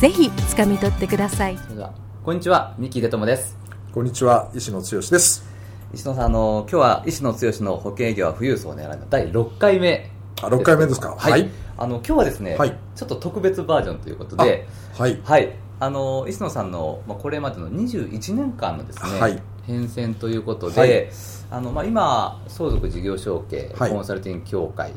ぜひつかみ取ってください。それではこんにちは。三木出友です。こんにちは。石野剛です。石野さんあの今日は石野剛の保険営業は富裕層を狙う第6回目。あ6回目ですか？はい、あの今日はですね、はい、ちょっと特別バージョンということで。はい、はい、あの石野さんの、まあ、これまでの21年間のですね、はい、変遷ということで、はい、あのまあ、今相続事業承継コンサルティング協会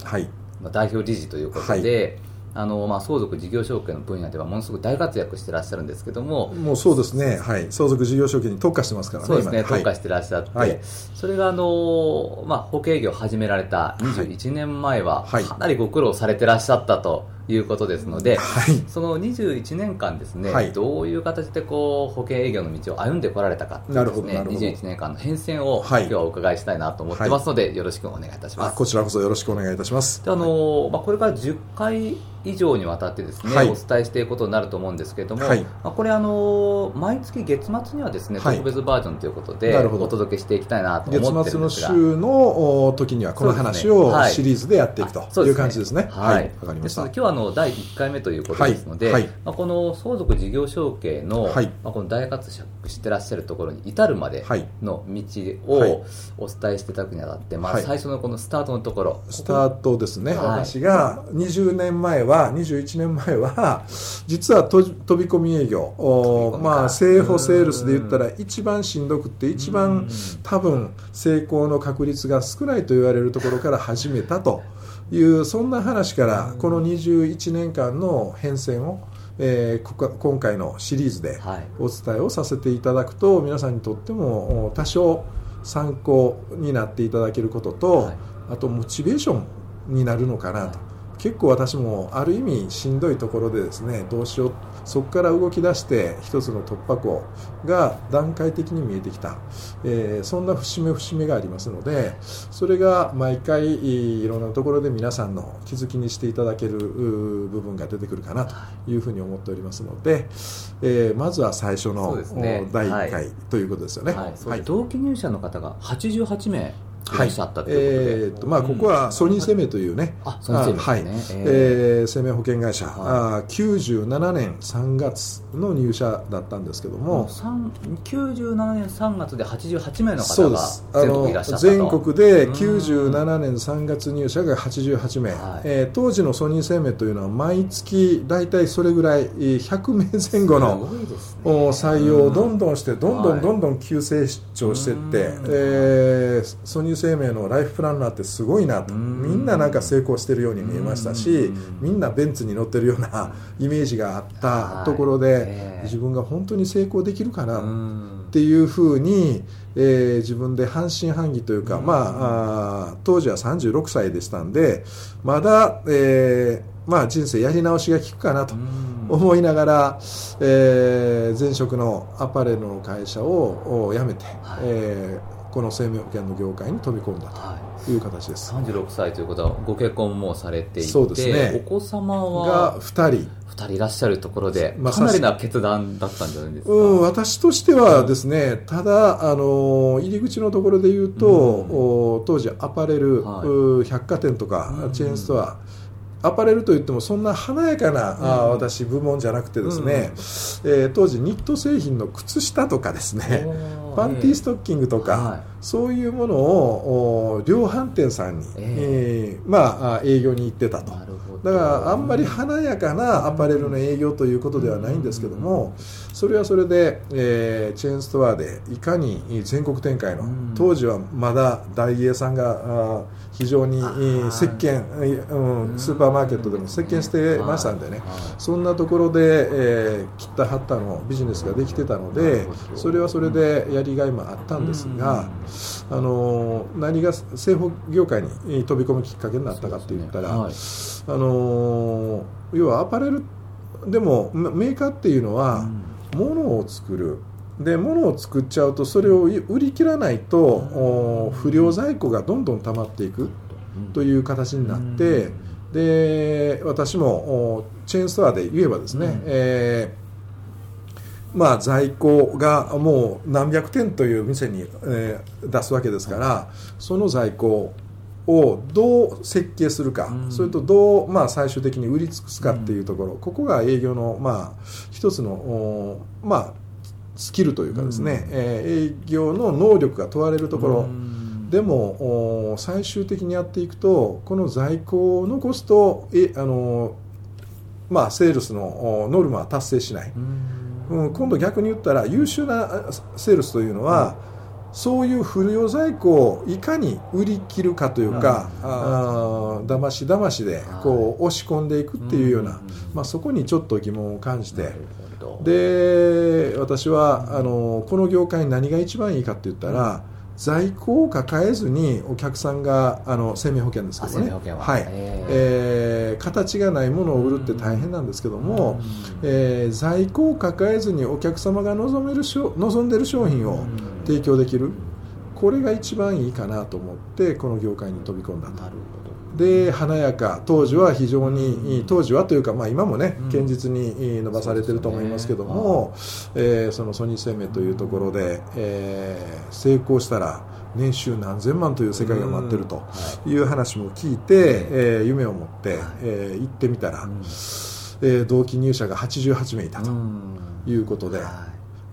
の代表理事ということで、あのまあ、相続事業承継の分野ではものすごく大活躍してらっしゃるんですけどももうそうですね、はい、相続事業承継に特化してますからね。そうですね、特化してらっしゃって、はい、それがあの、まあ、保険営業を始められた21年前は、かなりご苦労されてらっしゃったということですので、はい、その21年間ですね、はい、どういう形でこう保険営業の道を歩んでこられたかというですね21年間の変遷を、今日はお伺いしたいなと思ってますので、よろしくお願いいたします。こちらこそよろしくお願いいたします。であの、まあ、これから10回以上にわたってですね、はい、お伝えしていくことになると思うんですけれども、はい、まあ、これあの毎月月末にはですね、特別バージョンということでお届けしていきたいなと思ってるんですが。月末の週の時にはこの話をシリーズでやっていくという感じですね。はい、わ、かりました。今日はあの第1回目ということですので、まあ、この相続事業承継の、まあ、この大活躍してらっしゃるところに至るまでの道をお伝えしていただくにあたって、まあ、最初のこのスタートのところ。スタートですね、私が20年前はは21年前は実は飛び込み営業。まあ正補セールスで言ったら一番しんどくて一番多分成功の確率が少ないと言われるところから始めたというそんな話からこの21年間の変遷をえー、今回のシリーズでお伝えをさせていただくと、皆さんにとっても多少参考になっていただけることと、あとモチベーションになるのかなと。結構私もある意味しんどいところでですねどうしようそこから動き出して一つの突破口が段階的に見えてきた、えー、そんな節目節目がありますのでそれが毎回いろんなところで皆さんの気づきにしていただける部分が出てくるかなというふうに思っておりますので、えー、まずは最初の、ね、第1回、ということですよね、はい。はい、同期入社の方が88名はい、えーとまあ、ここはソニー生命というね、あソニー生命、ね、はい。えー、生命保険会社、はい、あ97年3月の入社だったんですけども、97年3月で88名の方が全国いらっしゃった全国で97年3月入社が88名、はい、えー、当時のソニー生命というのは毎月大体それぐらい100名前後の、ね、採用をどんどんしてどんどんどんどん急成長していって、えー、ソニー生命のライフプランナーってすごいなと。みんななんか成功してるように見えましたしみんなベンツに乗ってるようなイメージがあったところで自分が本当に成功できるかなっていうふうに、えー、自分で半信半疑というか、まあ当時は36歳でしたんでまだ、えーまあ、人生やり直しが効くかなと思いながら、えー、前職のアパレルの会社を辞めて、はい、えーこの生命保険の業界に飛び込んだとい。う形です、はい、36歳ということはご結婚もされていてそうですね。お子様はが2人。2人いらっしゃるところで、かなりな決断だったんじゃないですか、うん、私としてはですね、ただあの入り口のところで言うと、うん、当時アパレル、はい、百貨店とかチェーンストア、アパレルといってもそんな華やかな、うん、あ私部門じゃなくてですね、うん、えー、当時ニット製品の靴下とかですねパンティーストッキングとか、はい、そういうものを量販店さんに、えー、えー、まあ、営業に行ってたと。だからあんまり華やかなアパレルの営業ということではないんですけどもそれはそれで、えー、チェーンストアでいかに全国展開の当時はまだ大英さんが非常に席巻、うん、スーパーマーケットでも席巻してましたんでね。そんなところで、えー、切ったはったのビジネスができてたのでそれはそれでやりがいもあったんですが、あの何が製法業界に飛び込むきっかけになったかって言ったら、あの要はアパレルでもメーカーっていうのは、物を作る。で物を作っちゃうとそれを売り切らないと不良在庫がどんどん溜まっていくという形になってで私もチェーンストアで言えばですね、えー、まあ、在庫がもう何百点という店に、えー、出すわけですからその在庫をどう設計するか、うん、それとどう、まあ、最終的に売り尽くすかっていうところ、うん、ここが営業の、まあ、一つの、まあ、スキルというかですね、うん、えー、営業の能力が問われるところ、うん、でも最終的にやっていくとこの在庫を残すとえあの、まあ、セールスのノルマは達成しない、うん、今度逆に言ったら優秀なセールスというのは、そういう不良在庫をいかに売り切るかというか、うん、あだましだましでこう押し込んでいくっていうような、まあ、そこにちょっと疑問を感じて。で私はあのこの業界に何が一番いいかって言ったら、在庫を抱えずにお客さんがあの生命保険ですけどね。は。い、えー、形がないものを売るって大変なんですけども、えー、在庫を抱えずにお客様が望める望んでる商品を提供できる。これが一番いいかなと思ってこの業界に飛び込んだと。なるほどで華やか。当時は非常に当時はというか、まあ、今もね堅実に伸ばされてると思いますけども、えー、そのソニー生命というところで、えー、成功したら年収何千万という世界が待ってるとい。う話も聞いて、えー、夢を持って、えー、行ってみたら、えー、同期入社が88名いたということで。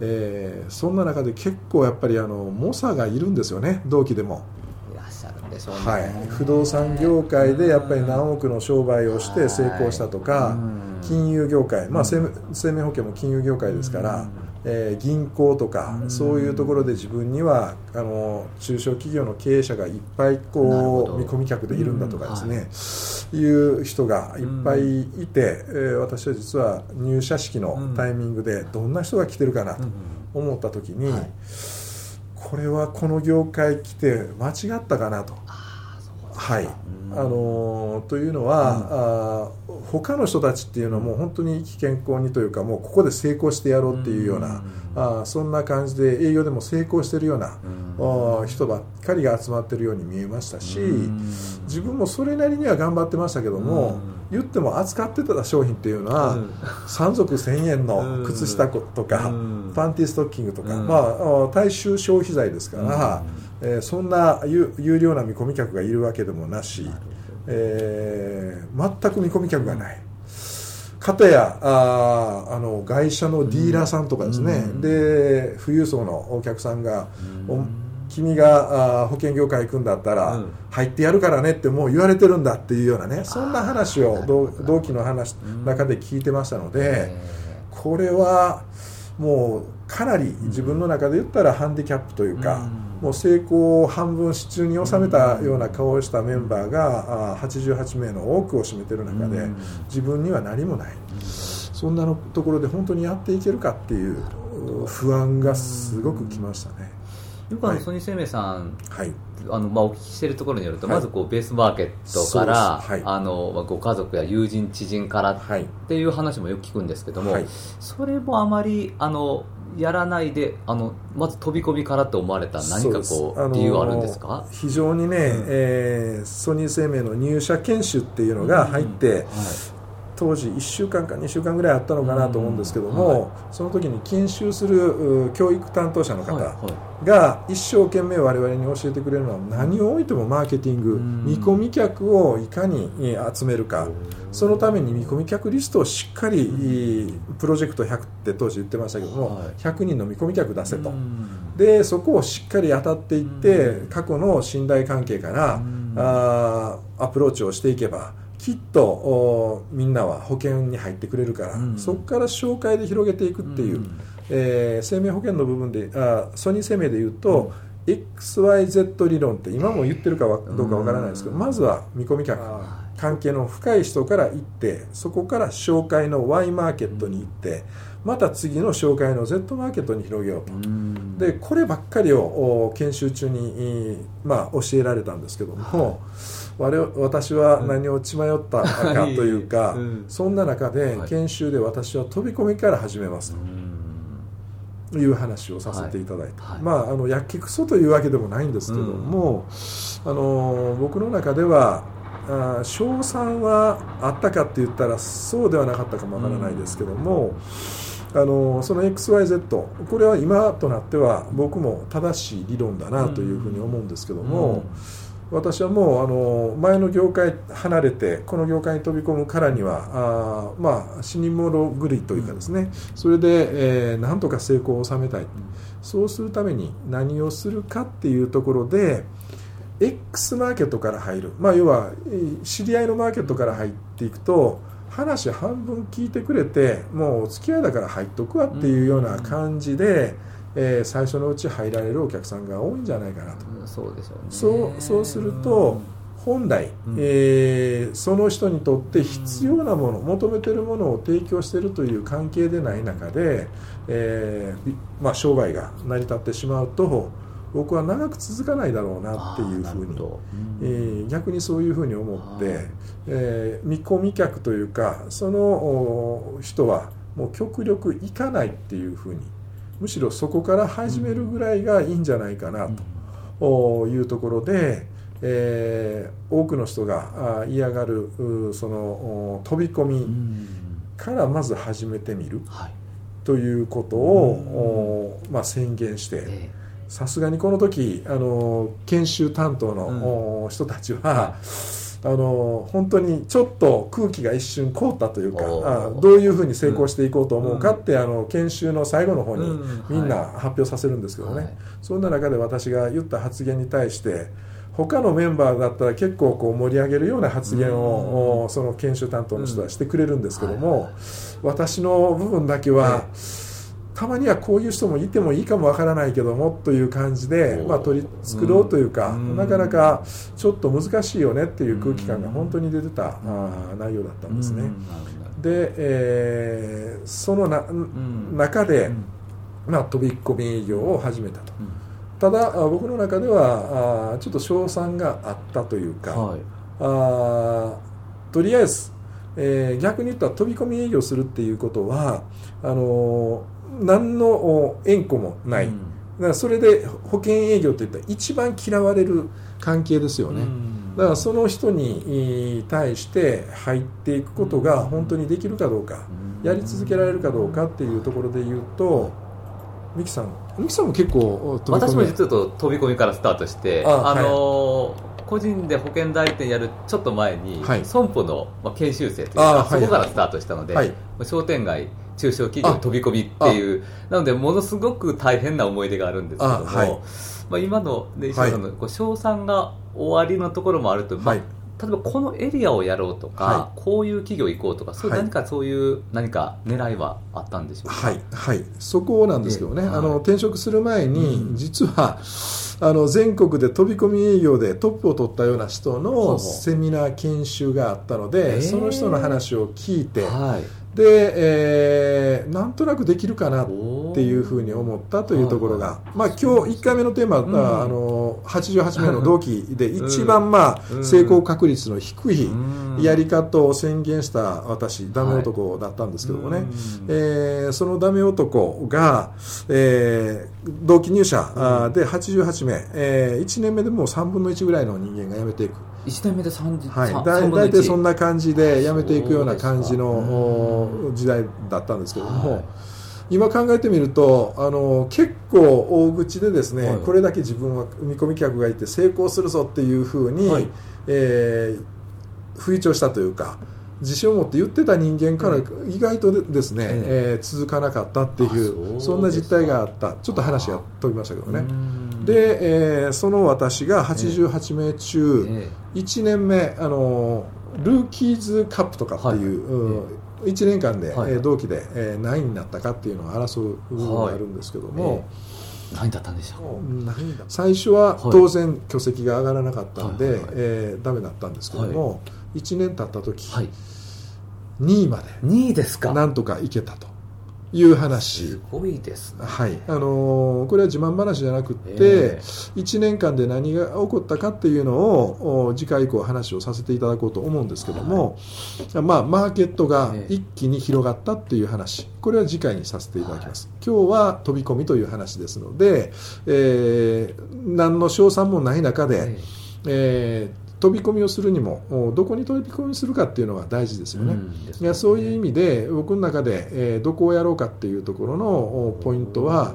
えー、そんな中で結構やっぱりあの猛者がいるんですよね同期でもでしょうね、はい、不動産業界でやっぱり何億の商売をして成功したとか、金融業界、まあ、生命保険も金融業界ですから、えー、銀行とか、そういうところで自分にはあの中小企業の経営者がいっぱいこう見込み客でいるんだとかですね、いう人がいっぱいいて、えー、私は実は入社式のタイミングでどんな人が来てるかなと思った時に、はいこれはこの業界来て間違ったかなと。はい、あのー、というのは、うん、あ他の人たちっていうのはもう本当に健康にというかもうここで成功してやろうっていうような、うん、あそんな感じで営業でも成功してるような、うん、人ばっかりが集まってるように見えましたし、自分もそれなりには頑張ってましたけども、言っても扱ってた商品っていうのは、3足1000円の靴下とか、パンティストッキングとか、まあ、大衆消費財ですから、えー、そんな有料な見込み客がいるわけでもなし、えー、全く見込み客がない。かたやああの外車のディーラーさんとかですね、うん、で富裕層のお客さんが、うん、君があ保険業界行くんだったら、入ってやるからねってもう言われてるんだっていうようなねそんな話を同期の話の中で聞いてましたので、これはもうかなり自分の中で言ったらハンディキャップというか。もう成功を半分支柱に収めたような顔をしたメンバーが88名の多くを占めてる中で自分には何もない。そんなのところで本当にやっていけるかっていう不安がすごくきましたね。よくあのソニー生命さん、はい、あのまあ、お聞きしているところによると、はい、まずこうベースマーケットから、はい、あのまあ、ご家族や友人、知人からっていう話もよく聞くんですけども、それもあまりあのやらないであのまず飛び込みからと思われた何かこう理由あるんですか？非常にね、うん、えー、ソニー生命の入社研修っていうのが入って、うん。はい、当時1週間か2週間ぐらいあったのかなと思うんですけども、はい、その時に研修する教育担当者の方が一生懸命我々に教えてくれるのは何をおいてもマーケティング見込み客をいかに集めるか。そのために見込み客リストをしっかりプロジェクト100って当時言ってましたけども100人の見込み客出せと。でそこをしっかり当たっていって過去の信頼関係からあアプローチをしていけばきっとみんなは保険に入ってくれるから、うん、そこから紹介で広げていくっていう、うん、えー、生命保険の部分であソニー生命でいうと、うん、XYZ 理論って今も言ってるかどうかわからないですけど、まずは見込み客関係の深い人から行ってそこから紹介の Y マーケットに行って、また次の紹介の Z マーケットに広げようと、でこればっかりを研修中に、まあ、教えられたんですけども、我私は何を血迷ったかというか、うん、そんな中で研修で私は飛び込みから始めます、いう話をさせていただいた、はい、まああのやけくそというわけでもないんですけども、うん、あの僕の中ではあ賞賛はあったかって言ったらそうではなかったかもわからないですけども、うん、あのその XYZ これは今となっては僕も正しい理論だなというふうに思うんですけども、うん、私はもうあの前の業界離れてこの業界に飛び込むからにはあまあ死に物狂いというかですね、それで、えー、なんとか成功を収めたい、そうするために何をするかっていうところで X マーケットから入る、まあ、要は知り合いのマーケットから入っていくと話半分聞いてくれてもうお付き合いだから入っとくわっていうような感じで、えー、最初のうち入られるお客さんが多いんじゃないかなと、うん、そうでしょう、ね、そうそうすると本来、うん、えー、その人にとって必要なもの、求めてるものを提供しているという関係でない中で、えーまあ、商売が成り立ってしまうと僕は長く続かないだろうなっていうふうに、えー、逆にそういうふうに思って、えー、見込み客というかその人はもう極力行かないっていうふうにむしろそこから始めるぐらいがいいんじゃないかなというところで、えー、多くの人が嫌がるその飛び込みからまず始めてみるということを、まあ、宣言して。さすがにこの時あの研修担当の、人たちは、あの本当にちょっと空気が一瞬凍ったというかあどういうふうに成功していこうと思うかって、あの研修の最後の方にみんな発表させるんですけどね、はい、そんな中で私が言った発言に対して他のメンバーだったら結構こう盛り上げるような発言を、その研修担当の人はしてくれるんですけども、私の部分だけは。たまにはこういう人もいてもいいかもわからないけどもという感じで、まあ、取り作ろうというか、なかなかちょっと難しいよねっていう空気感が本当に出てた、あ内容だったんですね。で、えー、そのな、中で、まあ、飛び込み営業を始めたと。ただ僕の中ではあちょっと賞賛があったというか、はい、あとりあえず、えー、逆に言ったら飛び込み営業するっていうことはあのー何の縁故もない、うん、だからそれで保険営業といったら一番嫌われる関係ですよね、うん、だからその人に対して入っていくことが本当にできるかどうか、うん、やり続けられるかどうかっていうところで言うと三木さん三木さんも結構私も実は飛び込みからスタートしてあ、あのー個人で保険代理店やるちょっと前に、はい、損保の、まあ、研修生というか、そこからスタートしたので、はい、商店街中小企業飛び込みっていう。なのでものすごく大変な思い出があるんですけども、はい、まあ、今の、ね、石野さんの、こう賞賛が終わりのところもあると、まあ、例えばこのエリアをやろうとか、はい、こういう企業行こうとかそういう何かそういう何か狙いはあったんでしょうか、はい、はい、そこなんですけどね、あの転職する前に、実はあの全国で飛び込み営業でトップを取ったような人のセミナー研修があったので、その人の話を聞いて、はいで、えー、なんとなくできるかなっていうふうに思ったというところが、まあ、今日1回目のテーマは、うん、あの88名の同期で一番、まあ、成功確率の低いやり方を宣言した私ダメ男だったんですけどもね、はい、えー、そのダメ男が、えー、同期入社で88名、えー、1年目でもう3分の1ぐらいの人間が辞めていく。1年目で30、はい、だ大体そんな感じでやめていくような感じの時代だったんですけども、はい、今考えてみるとあの結構大口でですね、はい、これだけ自分は見込み客がいて成功するぞっていうふうに、はい、えー、吹聴したというか自信を持って言ってた人間から意外とですね、えー、続かなかったっていうそんな実態があった。ちょっと話が飛びましたけどね。で、えー、その私が88名中、1年目あのルーキーズカップとかっていう、はい、1年間で、はい、同期で、えー、何位になったかっていうのを争う部分があるんですけども、はい何だったんでしょう？最初は当然巨石が上がらなかったんで、はい、えー、ダメだったんですけども、はい、1年経った時、はい、2位まで2位ですか？なんとかいけたという話。すごいですね、はい。あのー、これは自慢話じゃなくて、えー、1年間で何が起こったかっていうのを次回以降話をさせていただこうと思うんですけども、はい、まあ、マーケットが一気に広がったっていう話。これは次回にさせていただきます、はい、今日は飛び込みという話ですので、えー、何の賞賛もない中で、えー飛び込みをするにもどこに飛び込みするかっていうのが大事ですよね。いやそういう意味で僕の中で、えー、どこをやろうかっていうところのポイントは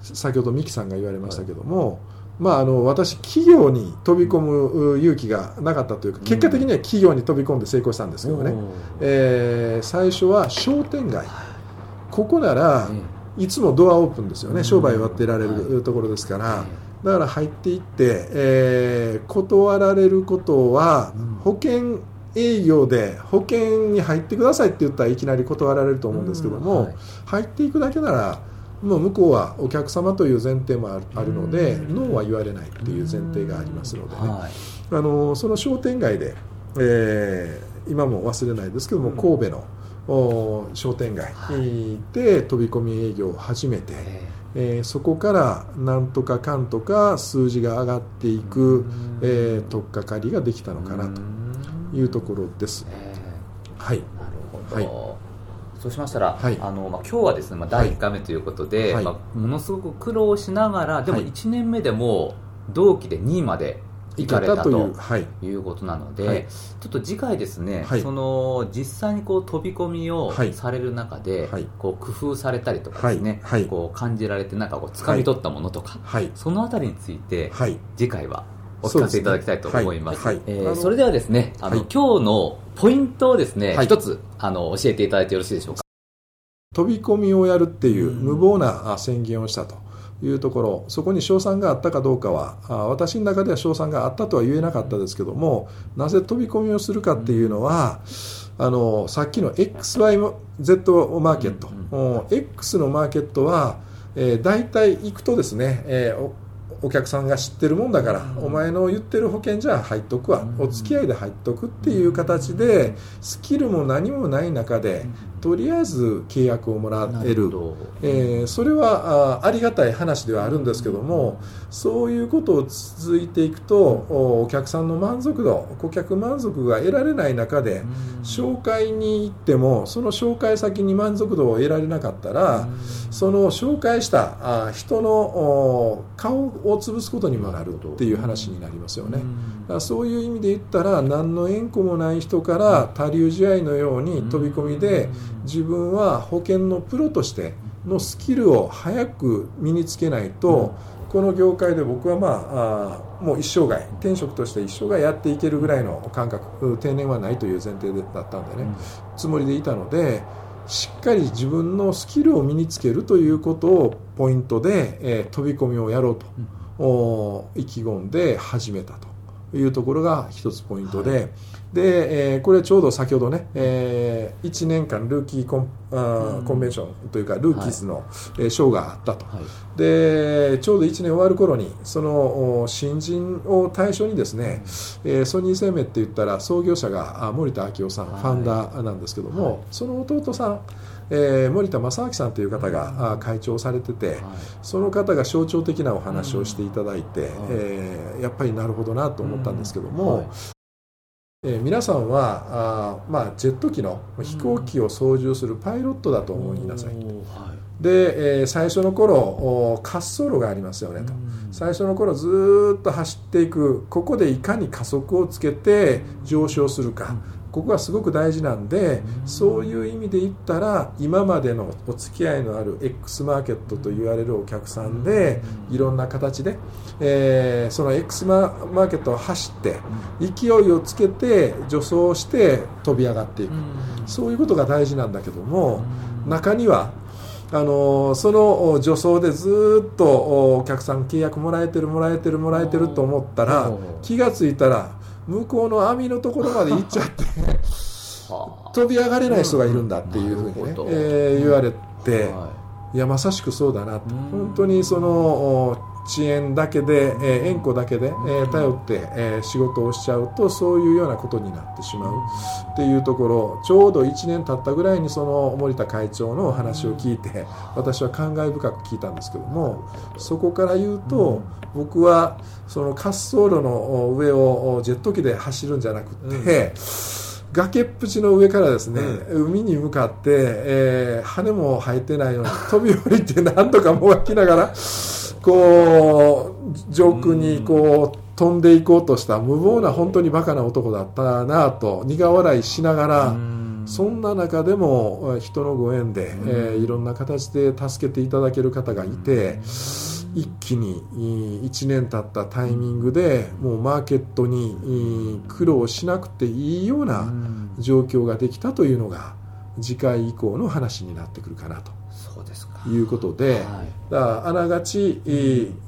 先ほど三木さんが言われましたけども、はい、まあ、あの私、企業に飛び込む勇気がなかったというか結果的には企業に飛び込んで成功したんですけどね、えー、最初は商店街。ここならいつもドアオープンですよね。商売をやってられるところですから。だから入っていって、えー、断られることは保険営業で保険に入ってくださいって言ったらいきなり断られると思うんですけども、はい、入っていくだけならもう向こうはお客様という前提もあるのでノーは言われないっていう前提がありますのでね、はい、あのその商店街で、えー、今も忘れないですけども神戸の商店街で飛び込み営業を始めて、えー、そこからなんとかかんとか数字が上がっていく、えー、取っかかりができたのかなというところです。はい、なるほど、はい。そうしましたら、はい、あのまあ、今日はですね、まあ、第1回目ということで、はい、まあ、ものすごく苦労しながらでも1年目でも同期で2位まで行かれたということなので、はい、ちょっと次回ですね、はい、その実際にこう飛び込みをされる中で、はい、こう工夫されたりとかですね、こう感じられてなんかこう掴み取ったものとか、そのあたりについて、次回はお聞かせいただきたいと思います。そ、ね、えー、それではですね、あの、今日のポイントをですね、一つあの教えていただいてよろしいでしょうか？飛び込みをやるっていう無謀な宣言をしたと。いうところそこに賞賛があったかどうかは私の中では賞賛があったとは言えなかったですけどもなぜ飛び込みをするかっていうのはあのさっきの XYZ マーケット、うんうん、X のマーケットは、えー、大体行くとですね、えーお客さんが知ってるもんだから、お前の言ってる保険じゃ入っとくわ、お付き合いで入っとくっていう形でスキルも何もない中でとりあえず契約をもらえる。えー、それはあありがたい話ではあるんですけどもそういうことを続いていくとお客さんの満足度顧客満足が得られない中で紹介に行ってもその紹介先に満足度を得られなかったらその紹介したあ人の顔を潰すことにもなるっていう話になりますよね。そういう意味で言ったら何の縁故もない人から他流試合のように飛び込みで自分は保険のプロとしてのスキルを早く身につけないと、この業界で僕はまあもう一生涯転職として一生涯やっていけるぐらいの感覚定年はないという前提だったんでね、つもりでいたのでしっかり自分のスキルを身につけるということをポイントで、えー、飛び込みをやろうと、意気込んで始めたと。いうところが一つポイントで、はい、で、えー、これちょうど先ほどね、えー、1年間ルーキーコンあ、うん、コンベンションというかルーキーズの、はい、えー、賞があったと、はい、でちょうど1年終わる頃にその新人を対象にですね、うん、えー、ソニー生命って言ったら創業者が森田昭夫さん、ファウンダーなんですけども、その弟さんえー、森田正明さんという方が会長されてて、はい、その方が象徴的なお話をしていただいて、うん、えー、やっぱりなるほどなと思ったんですけども、うんはい、えー、皆さんはあ、まあ、ジェット機の飛行機を操縦するパイロットだと思いなさい、うんで、えー、最初の頃滑走路がありますよねと、最初の頃ずっと走っていく。ここでいかに加速をつけて上昇するか、ここがすごく大事なんでそういう意味で言ったら今までのお付き合いのある X マーケットと言われるお客さんでいろんな形で、えー、その X マーケットを走って勢いをつけて助走して飛び上がっていく。そういうことが大事なんだけども中にはあのその助走でずっとお客さん契約もらえてるもらえてるもらえてると思ったら気が付いたら向こうの網のところまで行っちゃって飛び上がれない人がいるんだっていうふうにね、えー、言われて、い。やまさしくそうだなと。本当にその遅延だけで、えー、縁故だけで、えー、頼って、えー、仕事をしちゃうとそういうようなことになってしまう。っていうところ。ちょうど1年経ったぐらいにその森田会長の話を聞いて私は感慨深く聞いたんですけどもそこから言うと僕はその滑走路の上をジェット機で走るんじゃなくて、崖っぷちの上からですね、うん、海に向かって、えー、羽も生えてないのに飛び降りてなんとかもがきながらこう上空にこう飛んでいこうとした無謀な本当にバカな男だったなと苦笑いしながらそんな中でも人のご縁で、えー、いろんな形で助けていただける方がいて。一気に1年経ったタイミングでもうマーケットに苦労しなくていいような状況ができたというのが次回以降の話になってくるかなと。そうですか。いうことで、はい、だからあながち、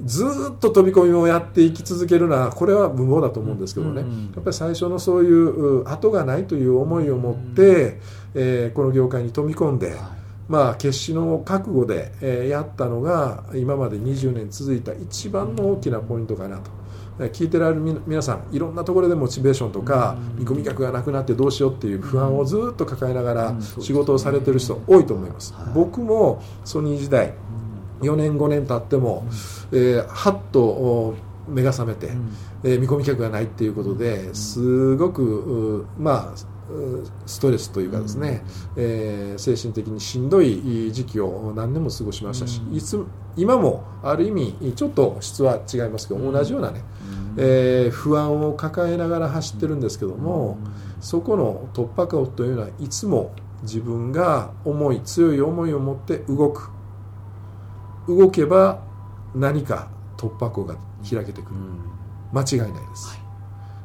ずっと飛び込みをやっていき続けるのはこれは無謀だと思うんですけどね、やっぱり最初のそういう後がないという思いを持って、えー、この業界に飛び込んで、はい。まあ、決死の覚悟で、えー、やったのが今まで20年続いた一番の大きなポイントかなと。聞いてられる皆さんいろんなところでモチベーションとか見込み客がなくなってどうしようっていう不安をずっと抱えながら仕事をされてる人多いと思います、僕もソニー時代4年5年経っても、えー、はっと目が覚めて、えー、見込み客がないっていうことですごくまあストレスというかですね、うん、えー、精神的にしんどい時期を何年も過ごしましたし、うん、いつ今もある意味ちょっと質は違いますけど、同じようなね、うん、えー、不安を抱えながら走ってるんですけども、そこの突破口というのはいつも自分が思い強い思いを持って動く。動けば何か突破口が開けてくる、間違いないです。はい。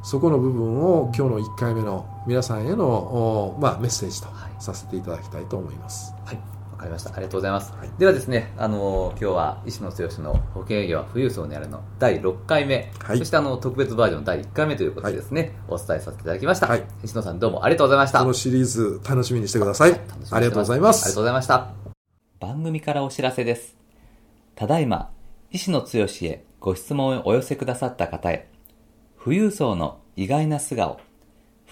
そこの部分を今日の1回目の皆さんへの、まあ、メッセージとさせていただきたいと思います。はいわかりました。ありがとうございます。はい、ではですね、あの今日は石野剛の保険営業は富裕層にあるの第6回目、はい、そしてあの特別バージョン第1回目ということでですね、はい、お伝えさせていただきました。はい、石野さんどうもありがとうございました。このシリーズ楽しみにしてください。ありがとうございます。ありがとうございました。番組からお知らせです。ただいま、石野剛へご質問をお寄せくださった方へ、富裕層の意外な素顔、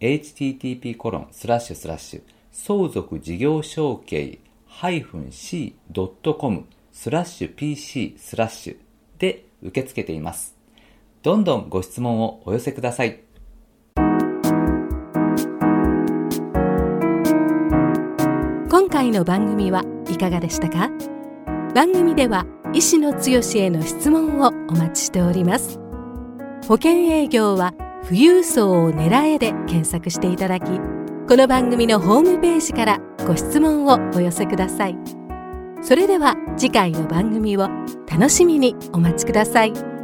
http コロンスラッシュスラッシュ相続事業承継 -c.com スラッシュ pc スラッシュで受け付けています。どんどんご質問をお寄せください。今回の番組はいかがでしたか？番組では医師の強への質問をお待ちしております。保険営業は富裕層を狙えで検索していただきこの番組のホームページからご質問をお寄せくださいそれでは次回の番組を楽しみにお待ちください。